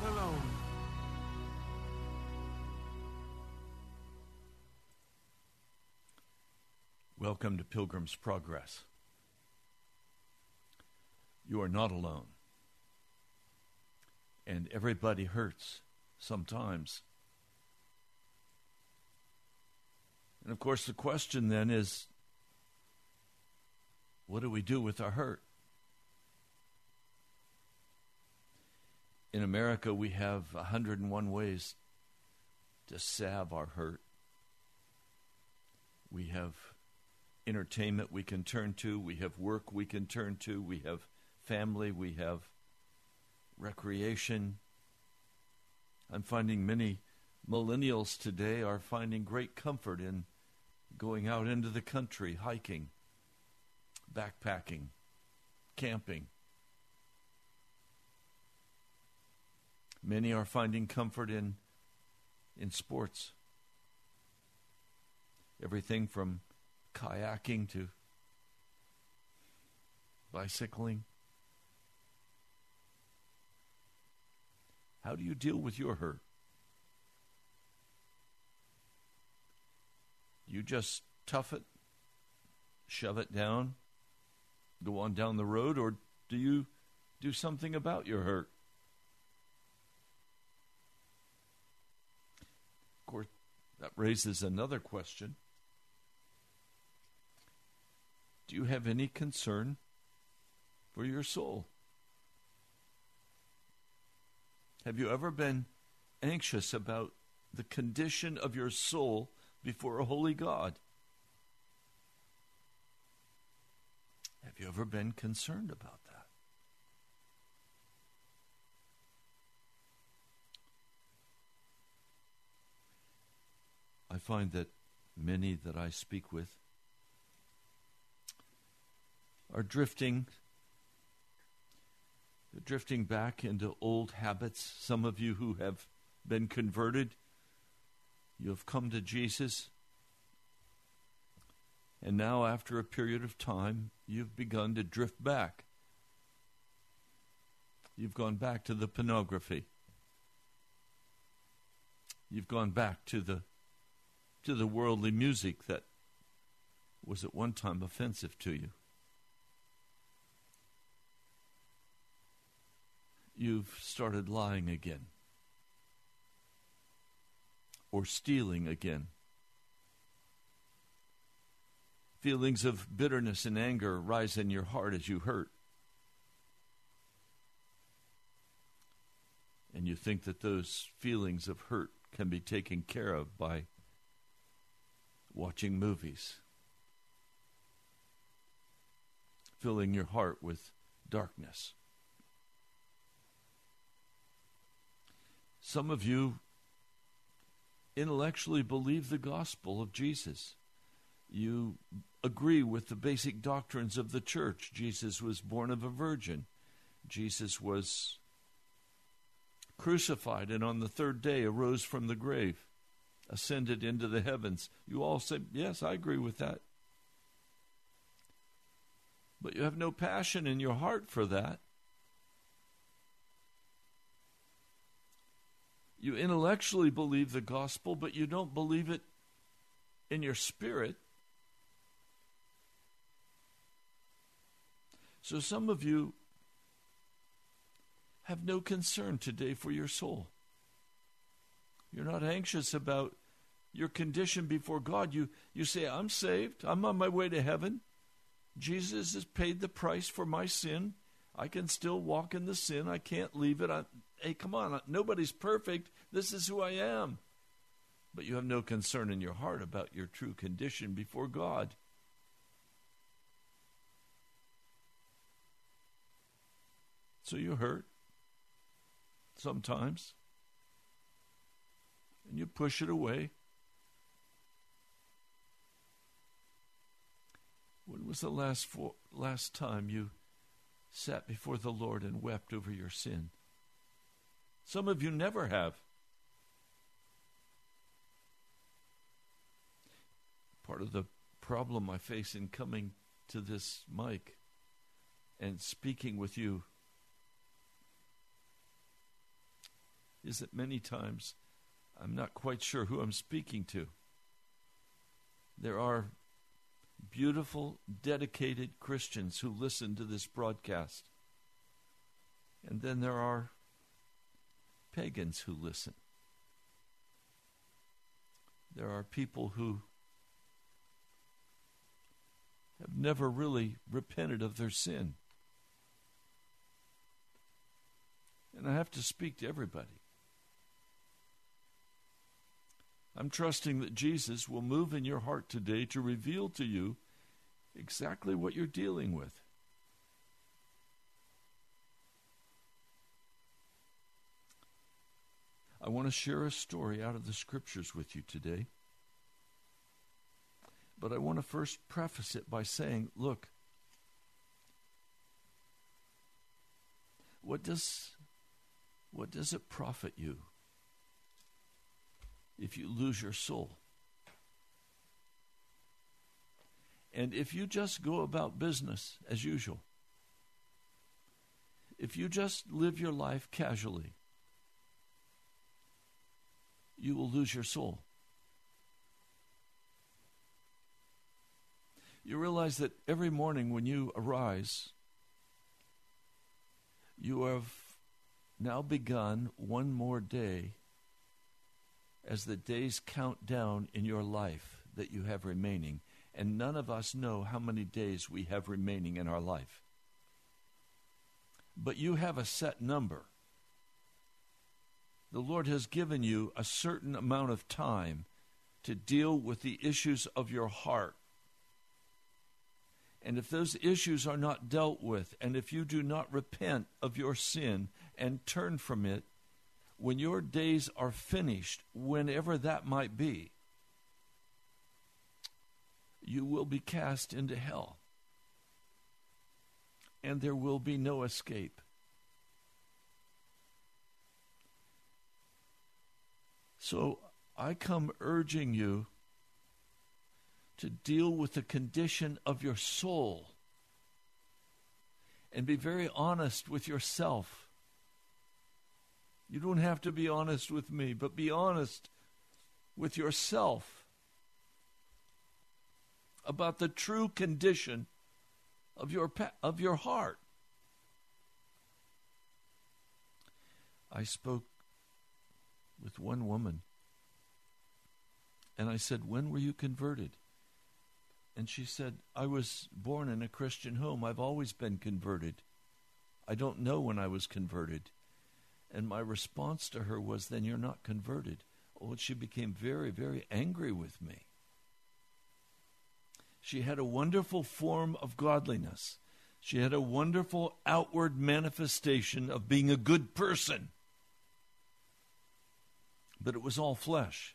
Not alone. Welcome to Pilgrim's Progress. You are not alone. And everybody hurts sometimes. And of course, the question then is what do we do with our hurt? In America, we have 101 ways to salve our hurt. We have entertainment we can turn to, we have work we can turn to, we have family, we have recreation. I'm finding many millennials today are finding great comfort in going out into the country, hiking, backpacking, camping. Many are finding comfort in in sports. Everything from kayaking to bicycling. How do you deal with your hurt? You just tough it, shove it down, go on down the road, or do you do something about your hurt? Of course, that raises another question. Do you have any concern for your soul? Have you ever been anxious about the condition of your soul before a holy God? Have you ever been concerned about that? I find that many that I speak with are drifting drifting back into old habits. Some of you who have been converted, you have come to Jesus. And now, after a period of time, you've begun to drift back. You've gone back to the pornography. You've gone back to the to the worldly music that was at one time offensive to you. You've started lying again or stealing again. Feelings of bitterness and anger rise in your heart as you hurt. And you think that those feelings of hurt can be taken care of by watching movies, filling your heart with darkness. Some of you intellectually believe the gospel of Jesus. You agree with the basic doctrines of the church. Jesus was born of a virgin. Jesus was crucified and on the third day arose from the grave ascended into the heavens. You all say, Yes, I agree with that. But you have no passion in your heart for that. You intellectually believe the gospel, but you don't believe it in your spirit. So some of you have no concern today for your soul. You're not anxious about your condition before God. You, you say, I'm saved. I'm on my way to heaven. Jesus has paid the price for my sin. I can still walk in the sin. I can't leave it. I, hey, come on. Nobody's perfect. This is who I am. But you have no concern in your heart about your true condition before God. So you hurt sometimes and you push it away. When was the last for, last time you sat before the Lord and wept over your sin? Some of you never have. Part of the problem I face in coming to this mic and speaking with you is that many times I'm not quite sure who I'm speaking to. There are beautiful, dedicated Christians who listen to this broadcast. And then there are pagans who listen. There are people who have never really repented of their sin. And I have to speak to everybody. I'm trusting that Jesus will move in your heart today to reveal to you exactly what you're dealing with. I want to share a story out of the scriptures with you today. But I want to first preface it by saying, look, what does what does it profit you if you lose your soul. And if you just go about business as usual, if you just live your life casually, you will lose your soul. You realize that every morning when you arise, you have now begun one more day as the days count down in your life that you have remaining. And none of us know how many days we have remaining in our life. But you have a set number. The Lord has given you a certain amount of time to deal with the issues of your heart. And if those issues are not dealt with, and if you do not repent of your sin and turn from it, when your days are finished, whenever that might be, you will be cast into hell. And there will be no escape. So I come urging you to deal with the condition of your soul and be very honest with yourself. You don't have to be honest with me, but be honest with yourself about the true condition of your of your heart. I spoke with one woman and I said, "When were you converted?" And she said, I was born in a Christian home. I've always been converted. I don't know when I was converted. And my response to her was, Then you're not converted. Oh, and she became very, very angry with me. She had a wonderful form of godliness. She had a wonderful outward manifestation of being a good person. But it was all flesh.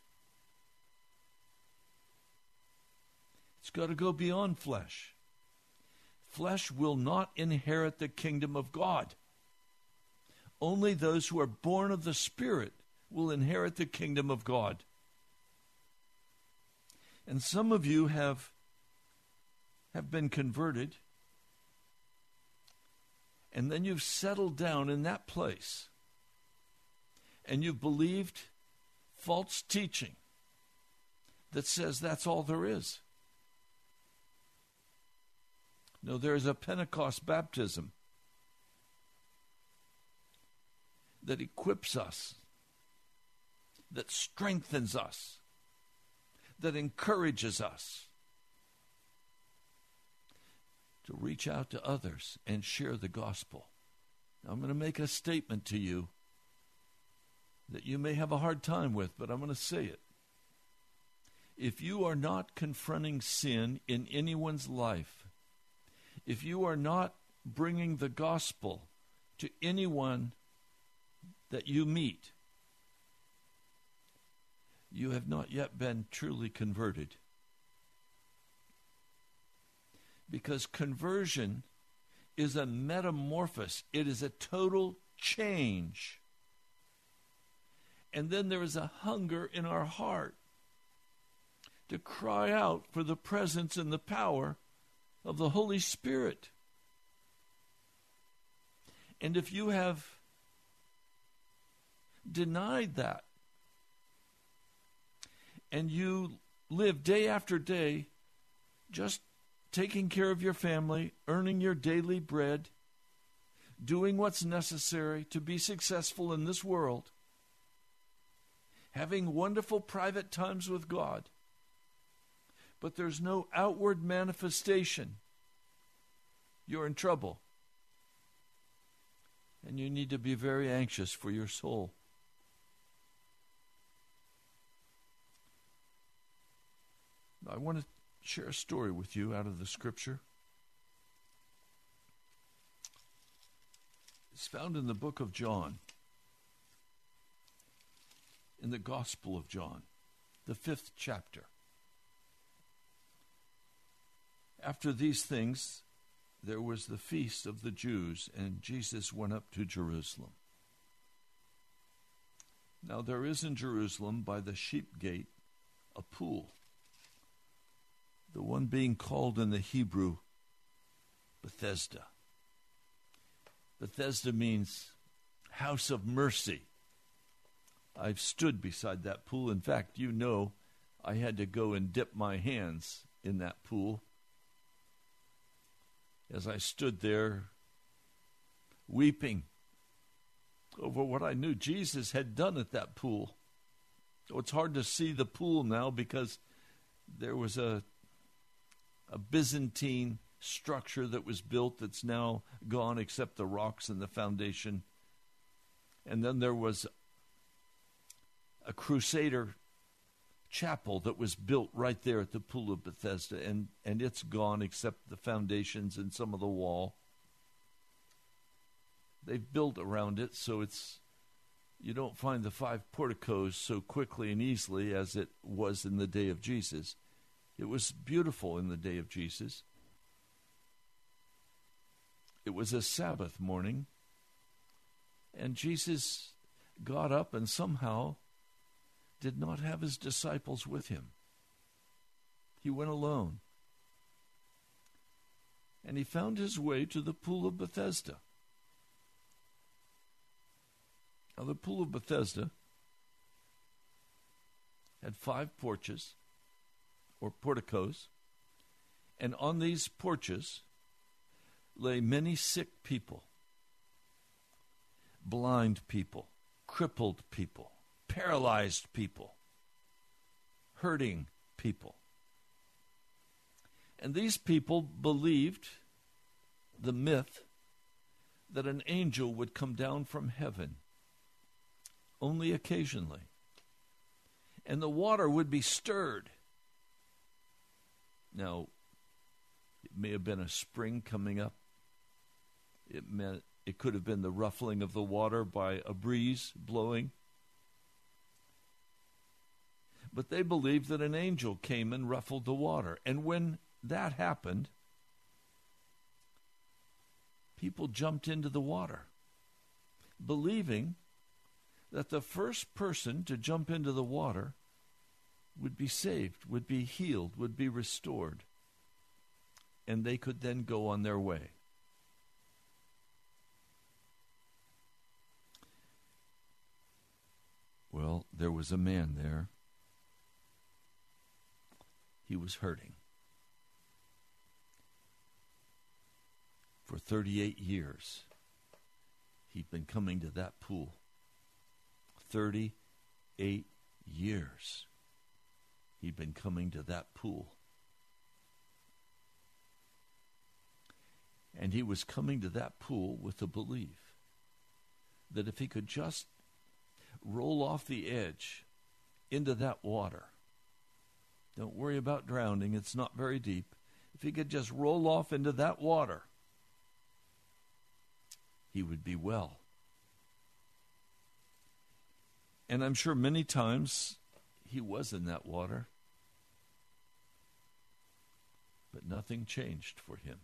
It's got to go beyond flesh. Flesh will not inherit the kingdom of God. Only those who are born of the Spirit will inherit the kingdom of God. And some of you have, have been converted, and then you've settled down in that place, and you've believed false teaching that says that's all there is. No, there is a Pentecost baptism that equips us, that strengthens us, that encourages us to reach out to others and share the gospel. Now, I'm going to make a statement to you that you may have a hard time with, but I'm going to say it. If you are not confronting sin in anyone's life, if you are not bringing the gospel to anyone that you meet, you have not yet been truly converted. Because conversion is a metamorphosis, it is a total change. And then there is a hunger in our heart to cry out for the presence and the power of the Holy Spirit. And if you have denied that, and you live day after day just taking care of your family, earning your daily bread, doing what's necessary to be successful in this world, having wonderful private times with God, but there's no outward manifestation, you're in trouble. And you need to be very anxious for your soul. I want to share a story with you out of the scripture. It's found in the book of John, in the Gospel of John, the fifth chapter. After these things, there was the feast of the Jews, and Jesus went up to Jerusalem. Now there is in Jerusalem by the sheep gate a pool, the one being called in the Hebrew Bethesda. Bethesda means house of mercy. I've stood beside that pool. In fact, you know, I had to go and dip my hands in that pool as I stood there weeping over what I knew Jesus had done at that pool. It's hard to see the pool now because there was a a Byzantine structure that was built that's now gone except the rocks and the foundation. And then there was a crusader chapel that was built right there at the Pool of Bethesda, and, and it's gone except the foundations and some of the wall. They've built around it so it's you don't find the five porticos so quickly and easily as it was in the day of Jesus. It was beautiful in the day of Jesus. It was a Sabbath morning, and Jesus got up and somehow did not have his disciples with him. He went alone. And he found his way to the pool of Bethesda. Now, the pool of Bethesda had five porches or porticos, and on these porches lay many sick people, blind people, crippled people, paralyzed people, hurting people. And these people believed the myth that an angel would come down from heaven only occasionally. And the water would be stirred. Now, it may have been a spring coming up. It meant it could have been the ruffling of the water by a breeze blowing. But they believed that an angel came and ruffled the water. And when that happened, people jumped into the water, believing that the first person to jump into the water would be saved, would be healed, would be restored, and they could then go on their way. Well, there was a man there. He was hurting. For 38 years, he'd been coming to that pool. 38 years he'd been coming to that pool. And he was coming to that pool with the belief that if he could just roll off the edge into that water, don't worry about drowning, it's not very deep. If he could just roll off into that water, he would be well. And I'm sure many times he was in that water, but nothing changed for him.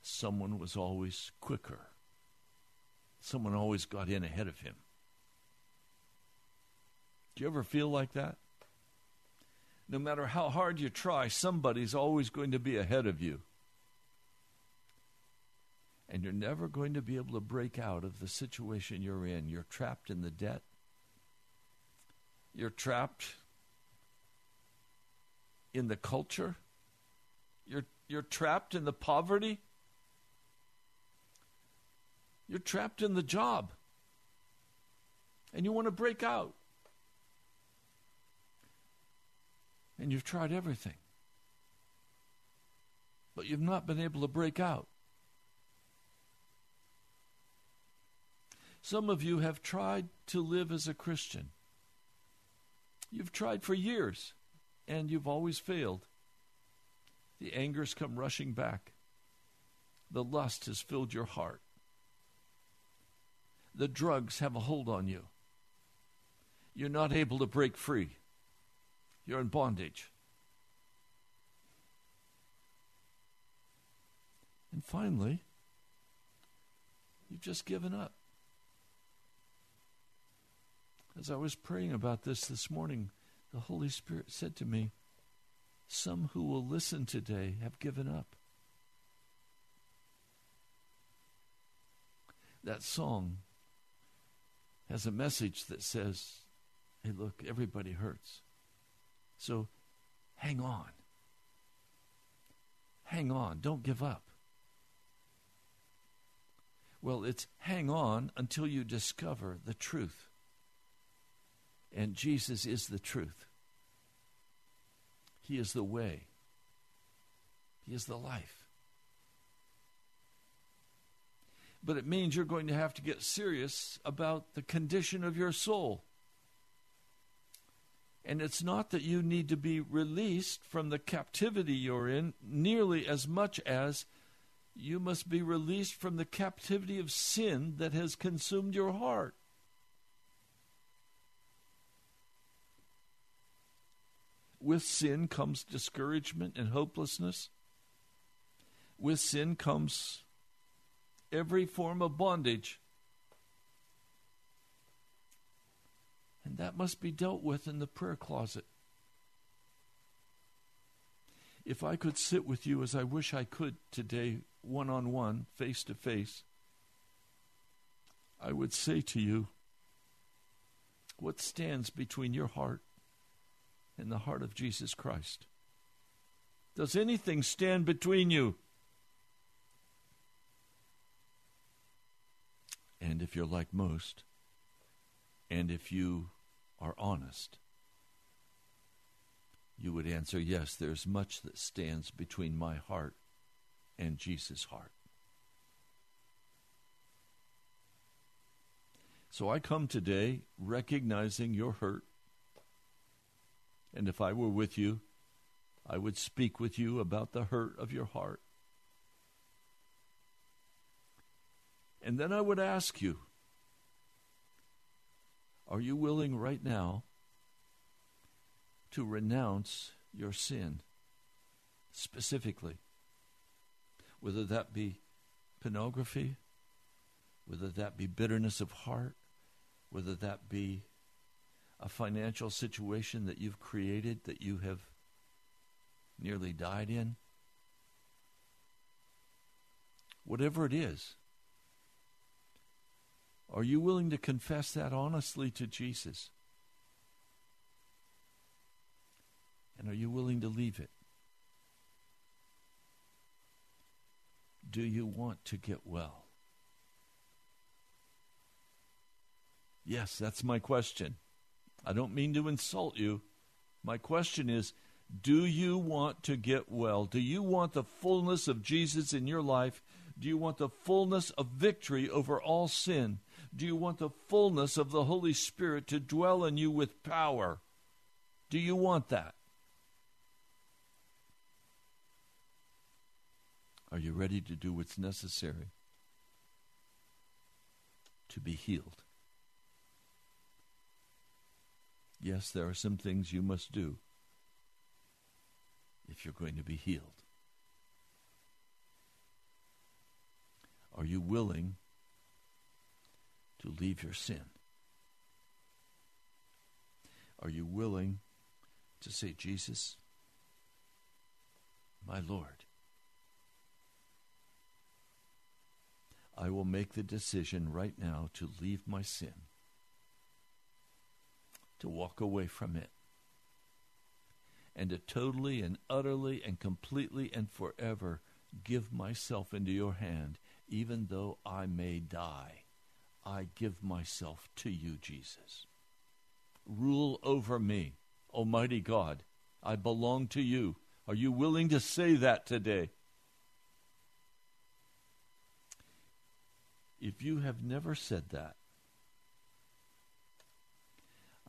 Someone was always quicker, someone always got in ahead of him. Do you ever feel like that? No matter how hard you try, somebody's always going to be ahead of you and you're never going to be able to break out of the situation you're in. You're trapped in the debt. You're trapped in the culture. You're, you're trapped in the poverty. You're trapped in the job. And you want to break out. And you've tried everything. But you've not been able to break out. Some of you have tried to live as a Christian. You've tried for years, and you've always failed. The anger's come rushing back. The lust has filled your heart. The drugs have a hold on you. You're not able to break free. You're in bondage. And finally, you've just given up. As I was praying about this this morning, the Holy Spirit said to me, Some who will listen today have given up. That song has a message that says, Hey, look, everybody hurts. So hang on. Hang on. Don't give up. Well, it's hang on until you discover the truth. And Jesus is the truth. He is the way. He is the life. But it means you're going to have to get serious about the condition of your soul. And it's not that you need to be released from the captivity you're in nearly as much as you must be released from the captivity of sin that has consumed your heart. With sin comes discouragement and hopelessness. With sin comes every form of bondage. And that must be dealt with in the prayer closet. If I could sit with you as I wish I could today, one on one, face to face, I would say to you, what stands between your heart and the heart of Jesus Christ? Does anything stand between you? And if you're like most, and if you are honest, you would answer, Yes, there's much that stands between my heart and Jesus' heart. So I come today recognizing your hurt. And if I were with you, I would speak with you about the hurt of your heart. And then I would ask you, are you willing right now to renounce your sin specifically? Whether that be pornography, whether that be bitterness of heart, whether that be a financial situation that you've created that you have nearly died in. Whatever it is, are you willing to confess that honestly to Jesus? And are you willing to leave it? Do you want to get well? Yes, that's my question. I don't mean to insult you. My question is do you want to get well? Do you want the fullness of Jesus in your life? Do you want the fullness of victory over all sin? Do you want the fullness of the Holy Spirit to dwell in you with power? Do you want that? Are you ready to do what's necessary to be healed? Yes, there are some things you must do if you're going to be healed. Are you willing to leave your sin? Are you willing to say, Jesus, my Lord, I will make the decision right now to leave my sin, to walk away from it, and to totally and utterly and completely and forever give myself into your hand, even though I may die. I give myself to you, Jesus. Rule over me, Almighty God. I belong to you. Are you willing to say that today? If you have never said that,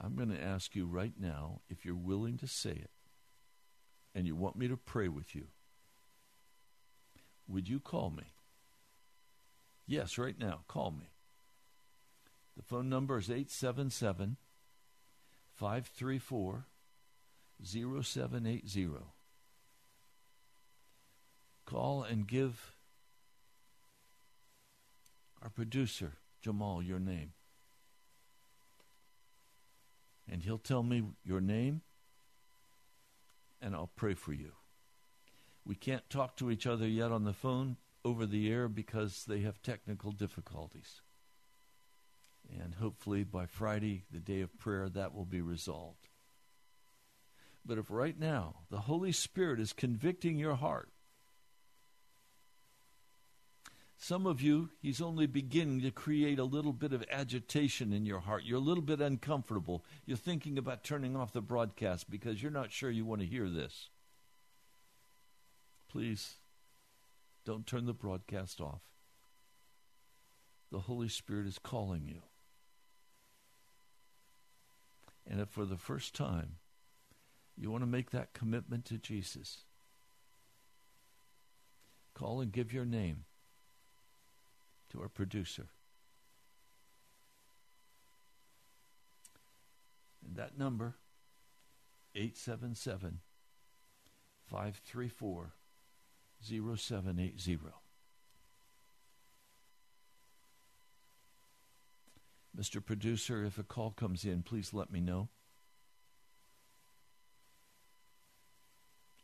I'm going to ask you right now if you're willing to say it and you want me to pray with you. Would you call me? Yes, right now, call me. The phone number is 877 534 0780. Call and give our producer, Jamal, your name. And he'll tell me your name, and I'll pray for you. We can't talk to each other yet on the phone over the air because they have technical difficulties. And hopefully by Friday, the day of prayer, that will be resolved. But if right now the Holy Spirit is convicting your heart, some of you, He's only beginning to create a little bit of agitation in your heart. You're a little bit uncomfortable. You're thinking about turning off the broadcast because you're not sure you want to hear this. Please don't turn the broadcast off. The Holy Spirit is calling you. And if for the first time You want to make that commitment to Jesus. Call and give your name to our producer. And that number, 877 534 0780. Mr. Producer, if a call comes in, please let me know.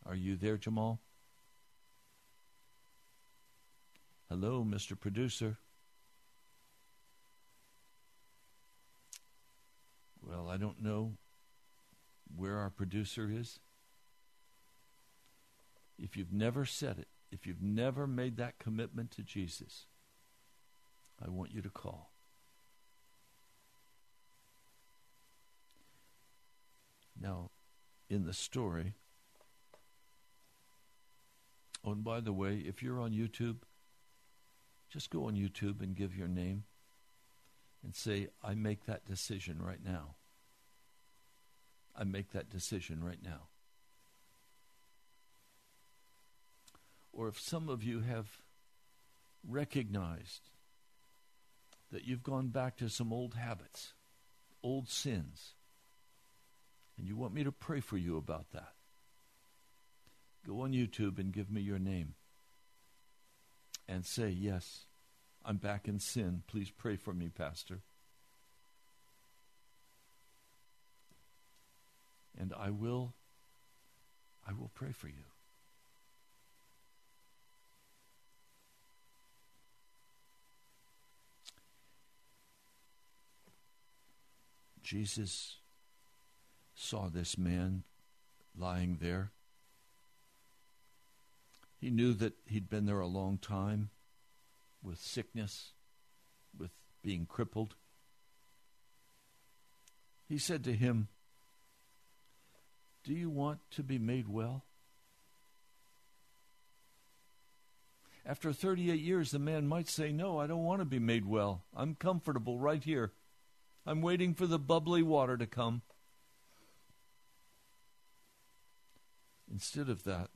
Are you there, Jamal? Hello, Mr. Producer. Well, I don't know where our producer is. If you've never said it, if you've never made that commitment to Jesus, I want you to call. Now, in the story, oh, and by the way, if you're on YouTube, just go on YouTube and give your name and say, I make that decision right now. I make that decision right now. Or if some of you have recognized that you've gone back to some old habits, old sins, and you want me to pray for you about that, go on YouTube and give me your name and say, Yes, I'm back in sin. Please pray for me, Pastor. And I will I will pray for you. Jesus saw this man lying there. He knew that he'd been there a long time with sickness, with being crippled. He said to him, Do you want to be made well? After 38 years, the man might say, No, I don't want to be made well. I'm comfortable right here. I'm waiting for the bubbly water to come. Instead of that,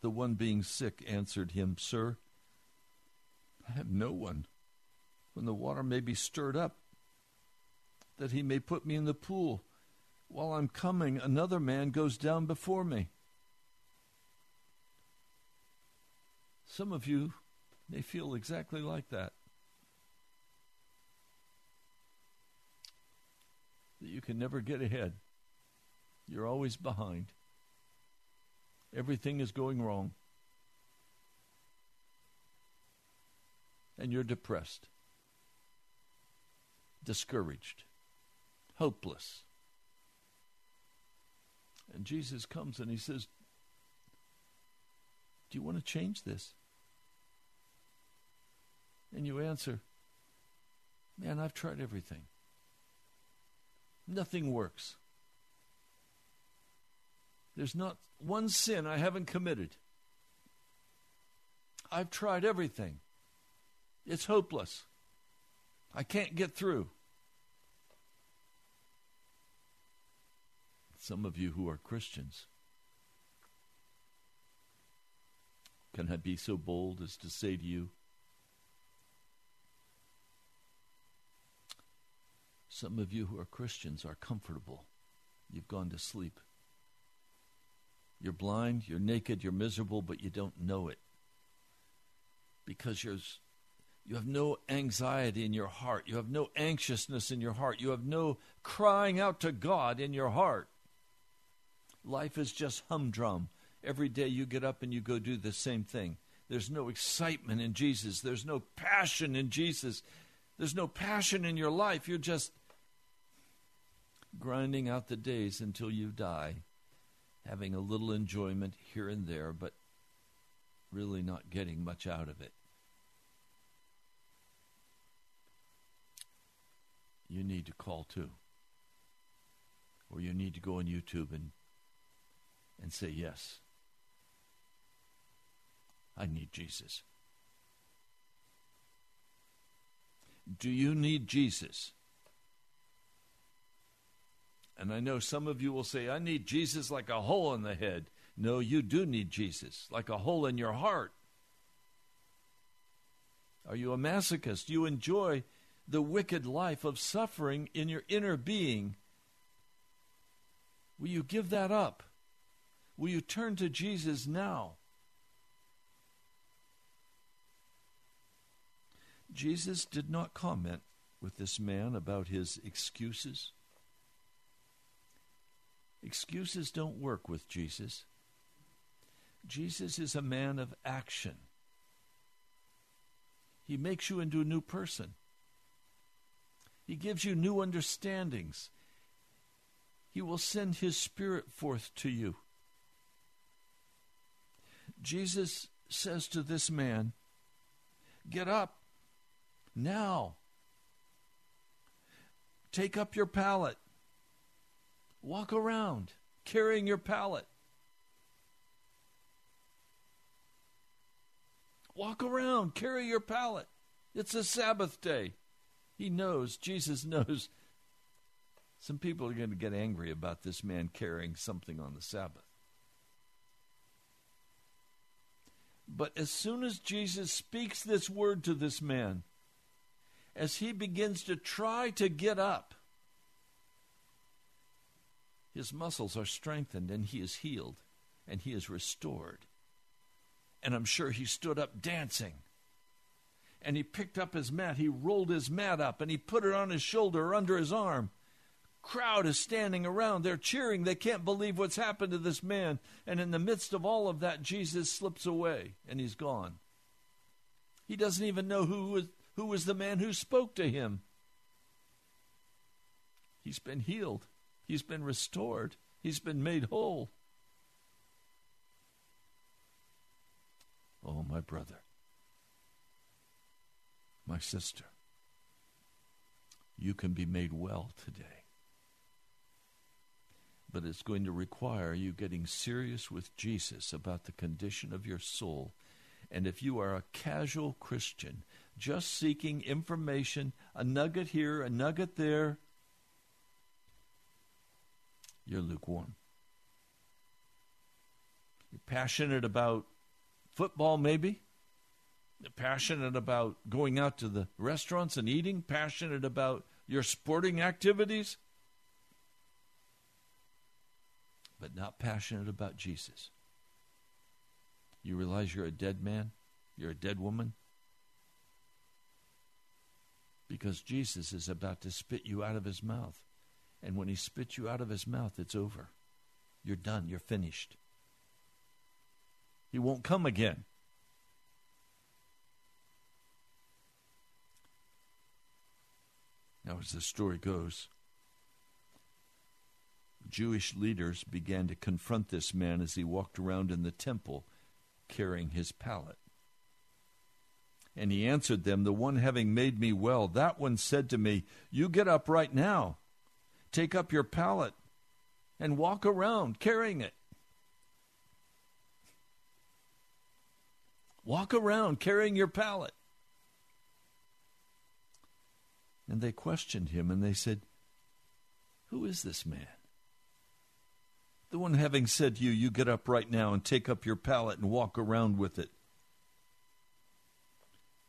the one being sick answered him, Sir, I have no one. When the water may be stirred up, that he may put me in the pool. While I'm coming, another man goes down before me. Some of you may feel exactly like that. That you can never get ahead. You're always behind. Everything is going wrong. and you're depressed, discouraged, hopeless. And Jesus comes and he says, Do you want to change this? And you answer, Man, I've tried everything. Nothing works. There's not one sin I haven't committed. I've tried everything. It's hopeless. I can't get through. Some of you who are Christians, can I be so bold as to say to you, some of you who are Christians are comfortable. You've gone to sleep. You're blind, you're naked, you're miserable, but you don't know it. Because you're you have no anxiety in your heart. You have no anxiousness in your heart. You have no crying out to God in your heart. Life is just humdrum. Every day you get up and you go do the same thing. There's no excitement in Jesus. There's no passion in Jesus. There's no passion in your life. You're just grinding out the days until you die, having a little enjoyment here and there, but really not getting much out of it. you need to call too. Or you need to go on YouTube and and say yes. I need Jesus. Do you need Jesus? And I know some of you will say, I need Jesus like a hole in the head. No, you do need Jesus, like a hole in your heart. Are you a masochist? You enjoy the wicked life of suffering in your inner being. Will you give that up? Will you turn to Jesus now? Jesus did not comment with this man about his excuses. Excuses don't work with Jesus. Jesus is a man of action. He makes you into a new person. He gives you new understandings. He will send His Spirit forth to you. Jesus says to this man, Get up now. Take up your pallet. Walk around carrying your pallet. Walk around, carry your pallet. It's a Sabbath day. He knows, Jesus knows. Some people are going to get angry about this man carrying something on the Sabbath. But as soon as Jesus speaks this word to this man, as he begins to try to get up, his muscles are strengthened and he is healed and he is restored. And I'm sure he stood up dancing. And he picked up his mat. He rolled his mat up and he put it on his shoulder or under his arm. Crowd is standing around. They're cheering. They can't believe what's happened to this man. And in the midst of all of that, Jesus slips away and he's gone. He doesn't even know who was, who was the man who spoke to him. He's been healed, he's been restored, he's been made whole. Oh, my brother, my sister, you can be made well today. But it's going to require you getting serious with Jesus about the condition of your soul. And if you are a casual Christian, just seeking information, a nugget here, a nugget there, you're lukewarm. You're passionate about football, maybe. You're Passionate about going out to the restaurants and eating. Passionate about your sporting activities. But not passionate about Jesus. You realize you're a dead man? You're a dead woman? Because Jesus is about to spit you out of his mouth. And when he spits you out of his mouth, it's over. You're done. You're finished. He won't come again. Now, as the story goes, Jewish leaders began to confront this man as he walked around in the temple carrying his pallet. And he answered them, The one having made me well, that one said to me, You get up right now, take up your pallet, and walk around carrying it. Walk around carrying your pallet. And they questioned him and they said, Who is this man? The one having said to you, You get up right now and take up your pallet and walk around with it.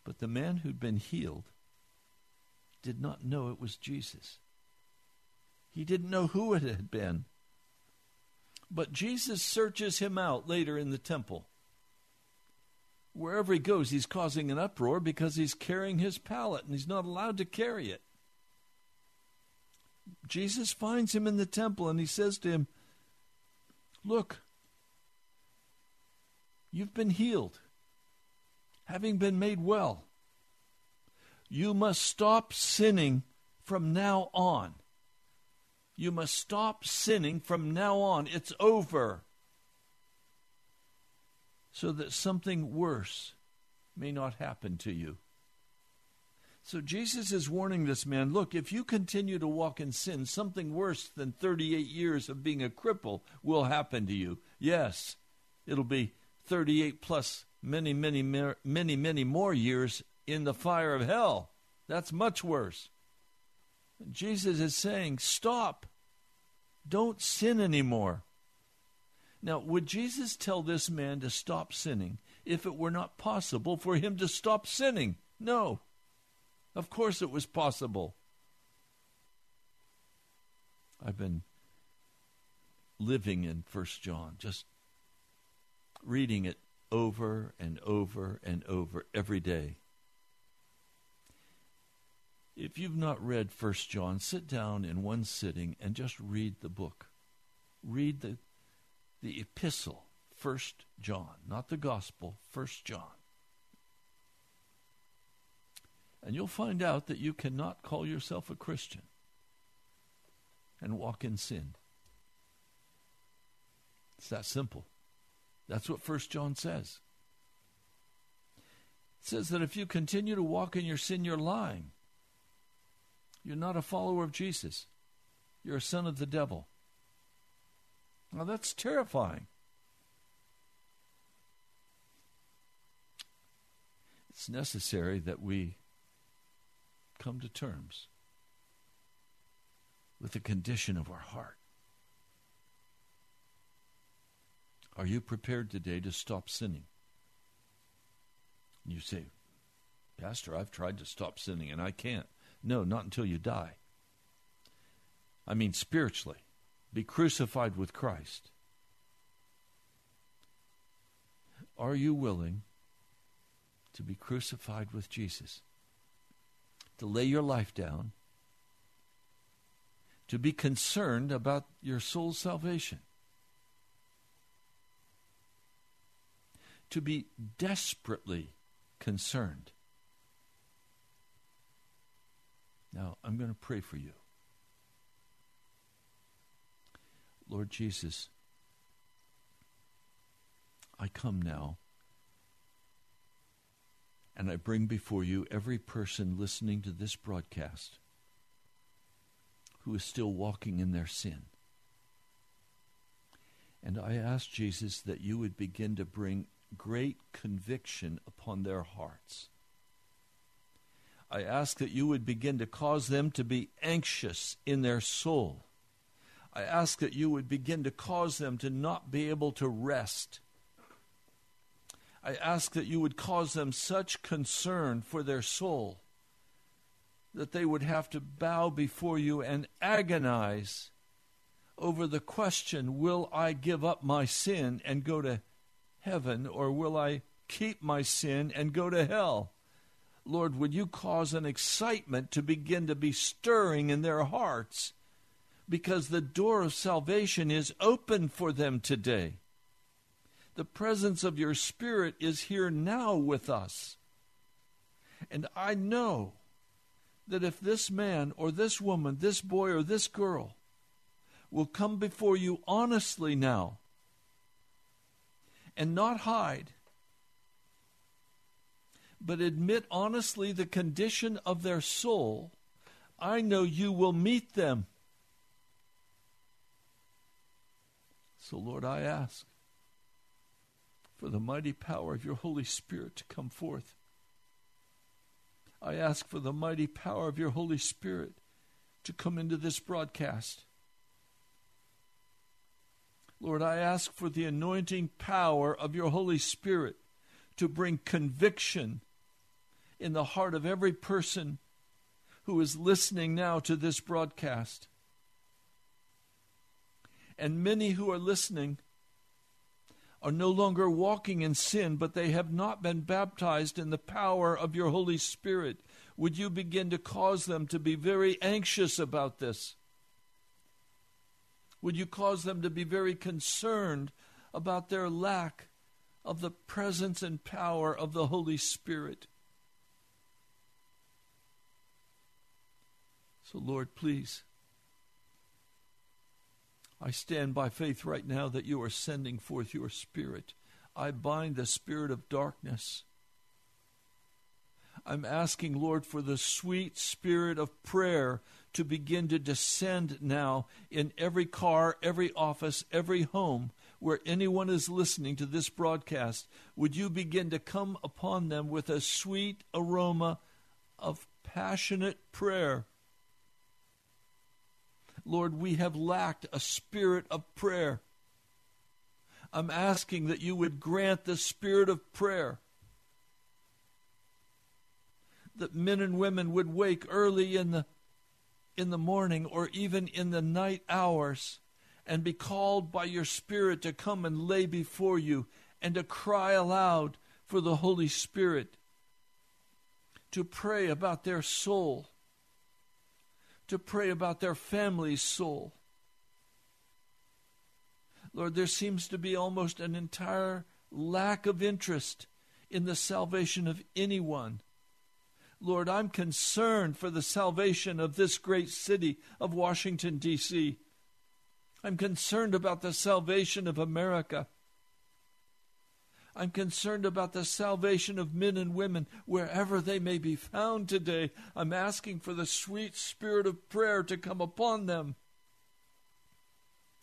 But the man who'd been healed did not know it was Jesus. He didn't know who it had been. But Jesus searches him out later in the temple wherever he goes, he's causing an uproar because he's carrying his pallet and he's not allowed to carry it. Jesus finds him in the temple and he says to him, Look, you've been healed, having been made well. You must stop sinning from now on. You must stop sinning from now on. It's over so that something worse may not happen to you. So Jesus is warning this man look, if you continue to walk in sin, something worse than 38 years of being a cripple will happen to you. Yes, it'll be 38 plus many, many, many, many more years in the fire of hell. That's much worse. Jesus is saying, stop. Don't sin anymore. Now, would Jesus tell this man to stop sinning if it were not possible for him to stop sinning? No. Of course it was possible. I've been living in First John, just reading it over and over and over every day. If you've not read First John, sit down in one sitting and just read the book. Read the the epistle, First John, not the gospel, First John. And you'll find out that you cannot call yourself a Christian and walk in sin. It's that simple. That's what First John says. It says that if you continue to walk in your sin, you're lying. You're not a follower of Jesus. You're a son of the devil. Now that's terrifying. It's necessary that we come to terms with the condition of our heart. Are you prepared today to stop sinning? You say, Pastor, I've tried to stop sinning and I can't. No, not until you die. I mean, spiritually be crucified with Christ. Are you willing to be crucified with Jesus? To lay your life down? To be concerned about your soul's salvation? To be desperately concerned? Now, I'm going to pray for you. Lord Jesus, I come now and I bring before you every person listening to this broadcast who is still walking in their sin. And I ask, Jesus, that you would begin to bring great conviction upon their hearts. I ask that you would begin to cause them to be anxious in their soul I ask that you would begin to cause them to not be able to rest. I ask that you would cause them such concern for their soul that they would have to bow before you and agonize over the question Will I give up my sin and go to heaven, or will I keep my sin and go to hell? Lord, would you cause an excitement to begin to be stirring in their hearts because the door of salvation is open for them today. The presence of your Spirit is here now with us. And I know that if this man or this woman, this boy or this girl, will come before you honestly now and not hide, but admit honestly the condition of their soul, I know you will meet them So, Lord, I ask for the mighty power of your Holy Spirit to come forth. I ask for the mighty power of your Holy Spirit to come into this broadcast. Lord, I ask for the anointing power of your Holy Spirit to bring conviction in the heart of every person who is listening now to this broadcast and many who are listening are no longer walking in sin, but they have not been baptized in the power of your Holy Spirit. Would you begin to cause them to be very anxious about this? Would you cause them to be very concerned about their lack of the presence and power of the Holy Spirit? So, Lord, please I stand by faith right now that you are sending forth your spirit. I bind the spirit of darkness. I'm asking, Lord, for the sweet spirit of prayer to begin to descend now in every car, every office, every home where anyone is listening to this broadcast. Would you begin to come upon them with a sweet aroma of passionate prayer? Lord, we have lacked a spirit of prayer. I'm asking that you would grant the spirit of prayer. That men and women would wake early in the in the morning or even in the night hours and be called by your Spirit to come and lay before you and to cry aloud for the Holy Spirit, to pray about their soul, to pray about their family's soul. Lord, there seems to be almost an entire lack of interest in the salvation of anyone. Lord, I'm concerned for the salvation of this great city of Washington, D.C. I'm concerned about the salvation of America. I'm concerned about the salvation of men and women wherever they may be found today. I'm asking for the sweet spirit of prayer to come upon them.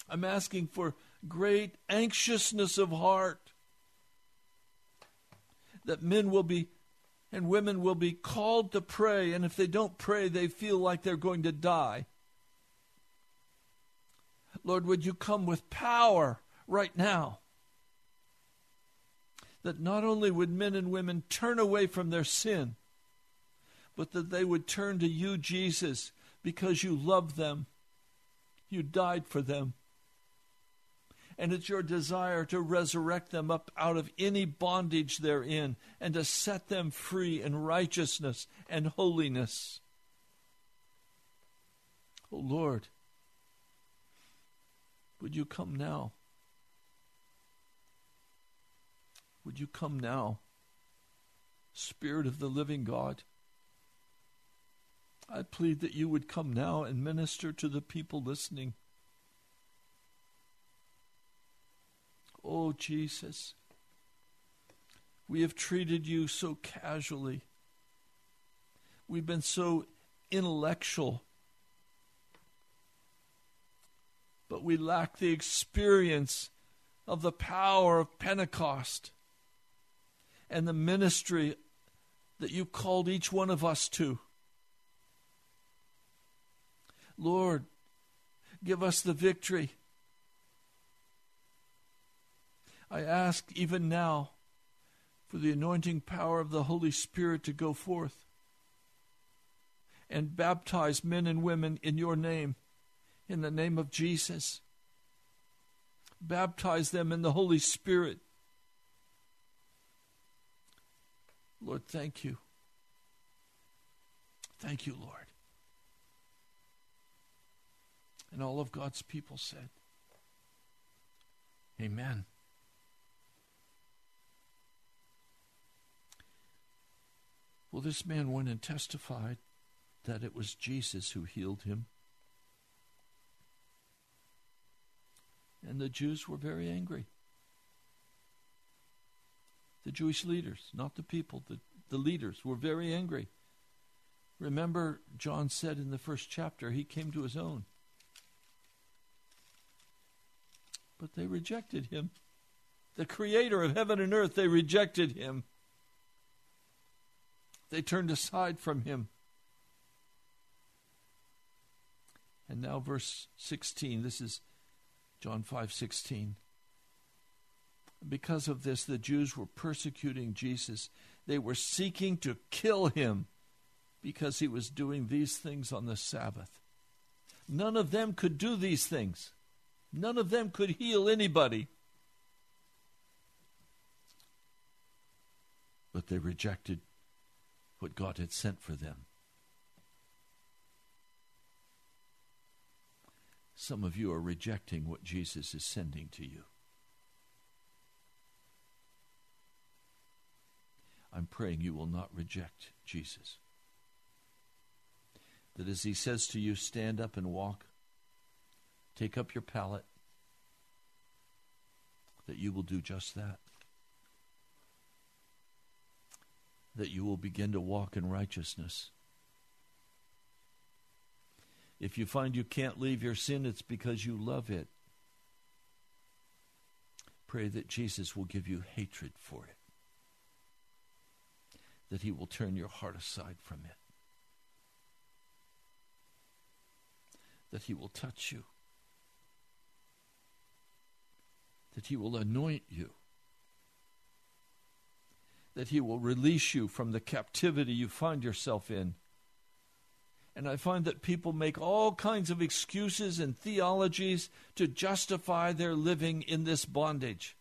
I'm asking for great anxiousness of heart that men will be and women will be called to pray, and if they don't pray, they feel like they're going to die. Lord, would you come with power right now? That not only would men and women turn away from their sin, but that they would turn to you, Jesus, because you love them. You died for them and it's your desire to resurrect them up out of any bondage they're in and to set them free in righteousness and holiness. Oh Lord, would you come now? Would you come now, Spirit of the living God? I plead that you would come now and minister to the people listening. Oh, Jesus, we have treated you so casually. We've been so intellectual. But we lack the experience of the power of Pentecost and the ministry that you called each one of us to. Lord, give us the victory. I ask even now for the anointing power of the Holy Spirit to go forth and baptize men and women in your name, in the name of Jesus. Baptize them in the Holy Spirit. Lord, thank you. Thank you, Lord. And all of God's people said, Amen. Well, this man went and testified that it was Jesus who healed him. And the Jews were very angry. The Jewish leaders, not the people, the, the leaders were very angry. Remember, John said in the first chapter, he came to his own. But they rejected him. The creator of heaven and earth, they rejected him. They turned aside from him. And now verse 16, this is John 5:16. Because of this the Jews were persecuting Jesus. They were seeking to kill him because he was doing these things on the Sabbath. None of them could do these things. None of them could heal anybody. But they rejected what God had sent for them. Some of you are rejecting what Jesus is sending to you. I'm praying you will not reject Jesus. That as he says to you, stand up and walk, take up your pallet, that you will do just that. that you will begin to walk in righteousness. If you find you can't leave your sin, it's because you love it. Pray that Jesus will give you hatred for it, that he will turn your heart aside from it, that He will touch you, that He will anoint you, that He will release you from the captivity you find yourself in. And I find that people make all kinds of excuses and theologies to justify their living in this bondage.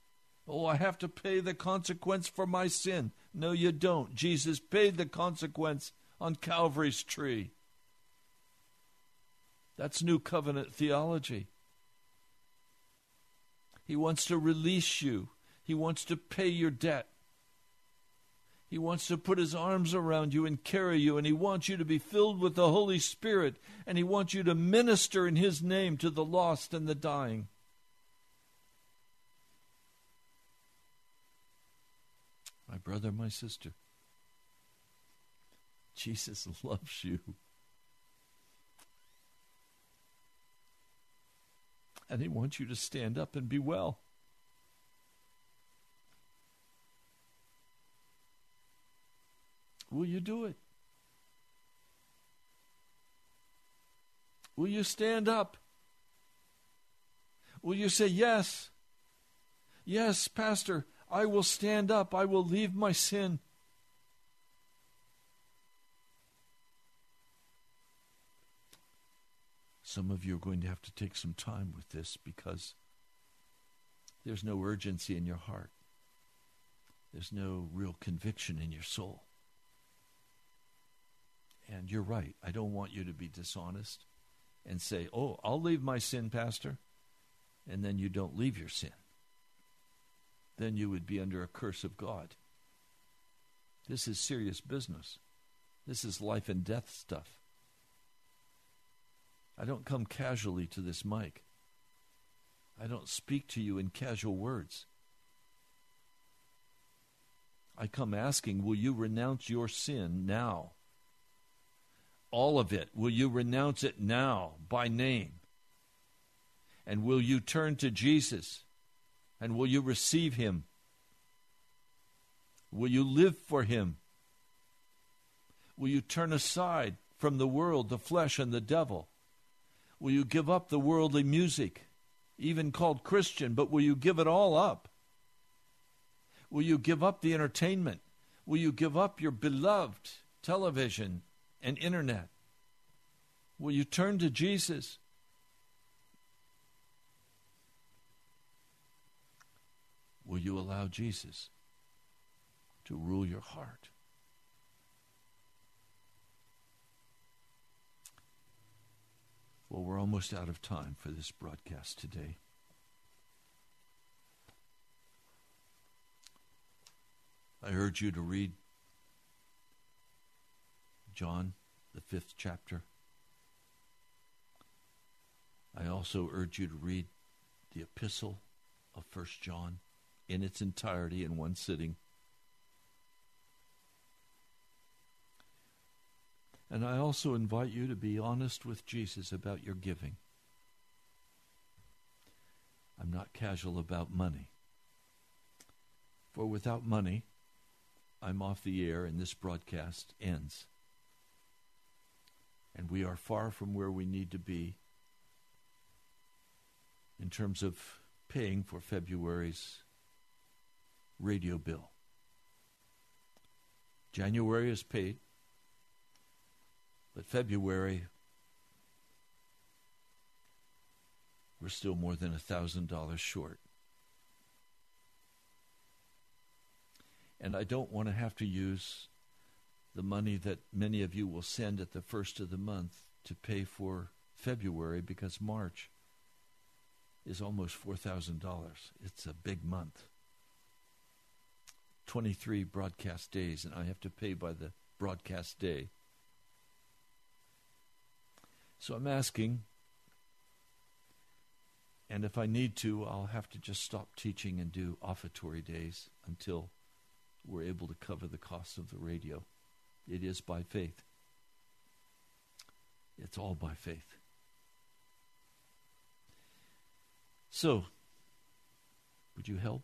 Oh, I have to pay the consequence for my sin. No, you don't. Jesus paid the consequence on Calvary's tree. That's New Covenant theology. He wants to release you, He wants to pay your debt. He wants to put his arms around you and carry you, and he wants you to be filled with the Holy Spirit, and he wants you to minister in his name to the lost and the dying. My brother, my sister, Jesus loves you. And he wants you to stand up and be well. Will you do it? Will you stand up? Will you say, Yes? Yes, Pastor, I will stand up. I will leave my sin. Some of you are going to have to take some time with this because there's no urgency in your heart. There's no real conviction in your soul. And you're right. I don't want you to be dishonest and say, Oh, I'll leave my sin, Pastor. And then you don't leave your sin. Then you would be under a curse of God. This is serious business. This is life and death stuff. I don't come casually to this mic. I don't speak to you in casual words. I come asking, will you renounce your sin now? All of it. Will you renounce it now by name? And will you turn to Jesus? And will you receive him? Will you live for him? Will you turn aside from the world, the flesh, and the devil? Will you give up the worldly music, even called Christian, but will you give it all up? Will you give up the entertainment? Will you give up your beloved television and internet? Will you turn to Jesus? Will you allow Jesus to rule your heart? Well, we're almost out of time for this broadcast today. I urge you to read John, the fifth chapter. I also urge you to read the epistle of First John in its entirety in one sitting. And I also invite you to be honest with Jesus about your giving. I'm not casual about money. For without money, I'm off the air and this broadcast ends. And we are far from where we need to be in terms of paying for February's radio bill. January is paid. But February, we're still more than a $1,000 short. And I don't want to have to use the money that many of you will send at the first of the month to pay for February because March is almost $4,000. It's a big month. 23 broadcast days, and I have to pay by the broadcast day. So I'm asking, and if I need to, I'll have to just stop teaching and do offertory days until we're able to cover the cost of the radio. It is by faith. It's all by faith. So, would you help?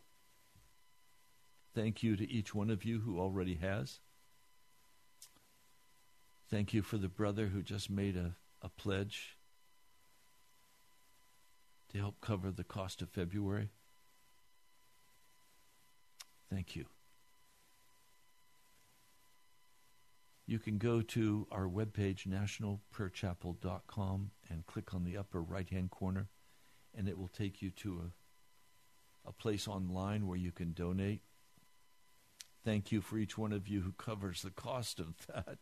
Thank you to each one of you who already has. Thank you for the brother who just made a a pledge to help cover the cost of February. Thank you. You can go to our webpage, nationalprayerchapel.com, and click on the upper right hand corner, and it will take you to a, a place online where you can donate. Thank you for each one of you who covers the cost of that.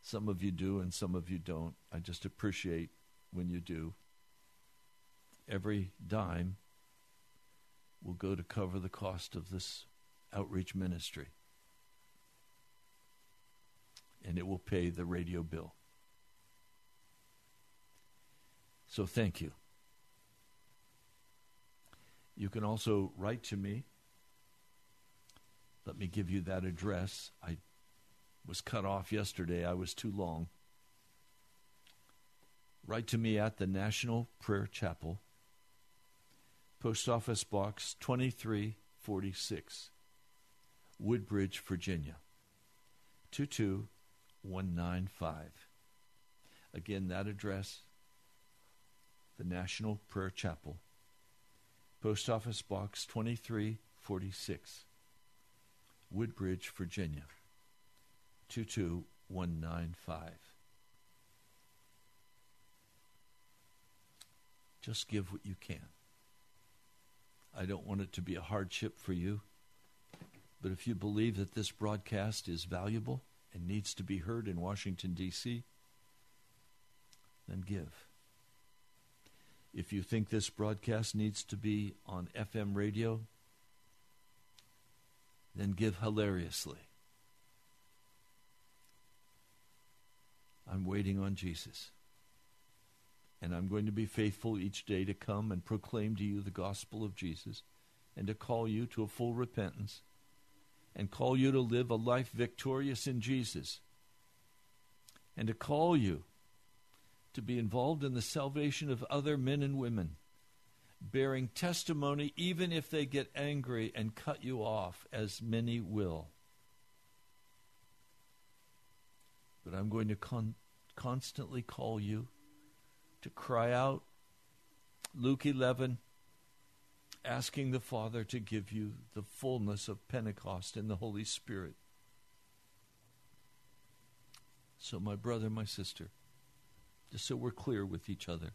Some of you do, and some of you don't. I just appreciate when you do. Every dime will go to cover the cost of this outreach ministry and it will pay the radio bill. So thank you. You can also write to me. Let me give you that address. I was cut off yesterday. I was too long. Write to me at the National Prayer Chapel, Post Office Box 2346, Woodbridge, Virginia 22195. Again, that address, the National Prayer Chapel, Post Office Box 2346, Woodbridge, Virginia 22195. Just give what you can. I don't want it to be a hardship for you, but if you believe that this broadcast is valuable, and needs to be heard in Washington, D.C., then give. If you think this broadcast needs to be on FM radio, then give hilariously. I'm waiting on Jesus. And I'm going to be faithful each day to come and proclaim to you the gospel of Jesus and to call you to a full repentance and call you to live a life victorious in Jesus, and to call you to be involved in the salvation of other men and women, bearing testimony even if they get angry and cut you off, as many will. But I'm going to con- constantly call you to cry out. Luke 11 asking the Father to give you the fullness of Pentecost in the Holy Spirit. So, my brother, my sister, just so we're clear with each other,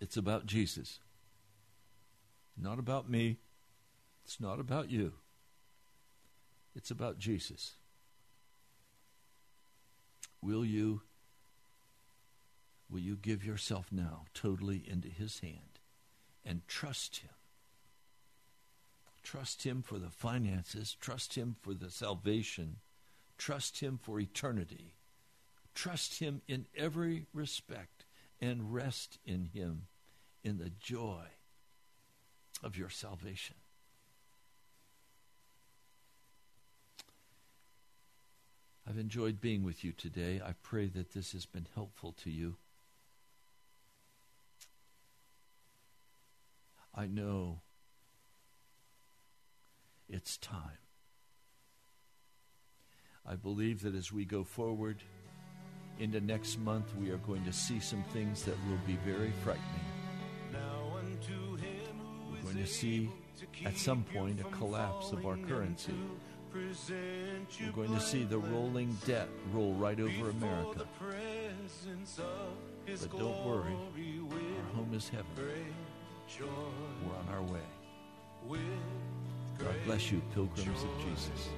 it's about Jesus. Not about me. It's not about you. It's about Jesus. Will you Will you give yourself now totally into His hand and trust Him? Trust Him for the finances, trust Him for the salvation, trust Him for eternity, trust Him in every respect, and rest in Him in the joy of your salvation. I've enjoyed being with you today. I pray that this has been helpful to you. I know it's time. I believe that as we go forward into next month, we are going to see some things that will be very frightening. We're going to see at some point a collapse of our currency. We're going to see the rolling debt roll right over America. But don't worry, our home is heaven. We're on our way. God bless you, pilgrims of Jesus.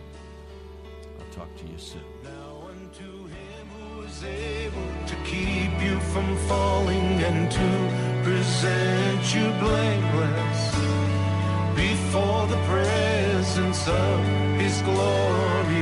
I'll talk to you soon. To keep you from falling and to present you blameless before the presence of his glory.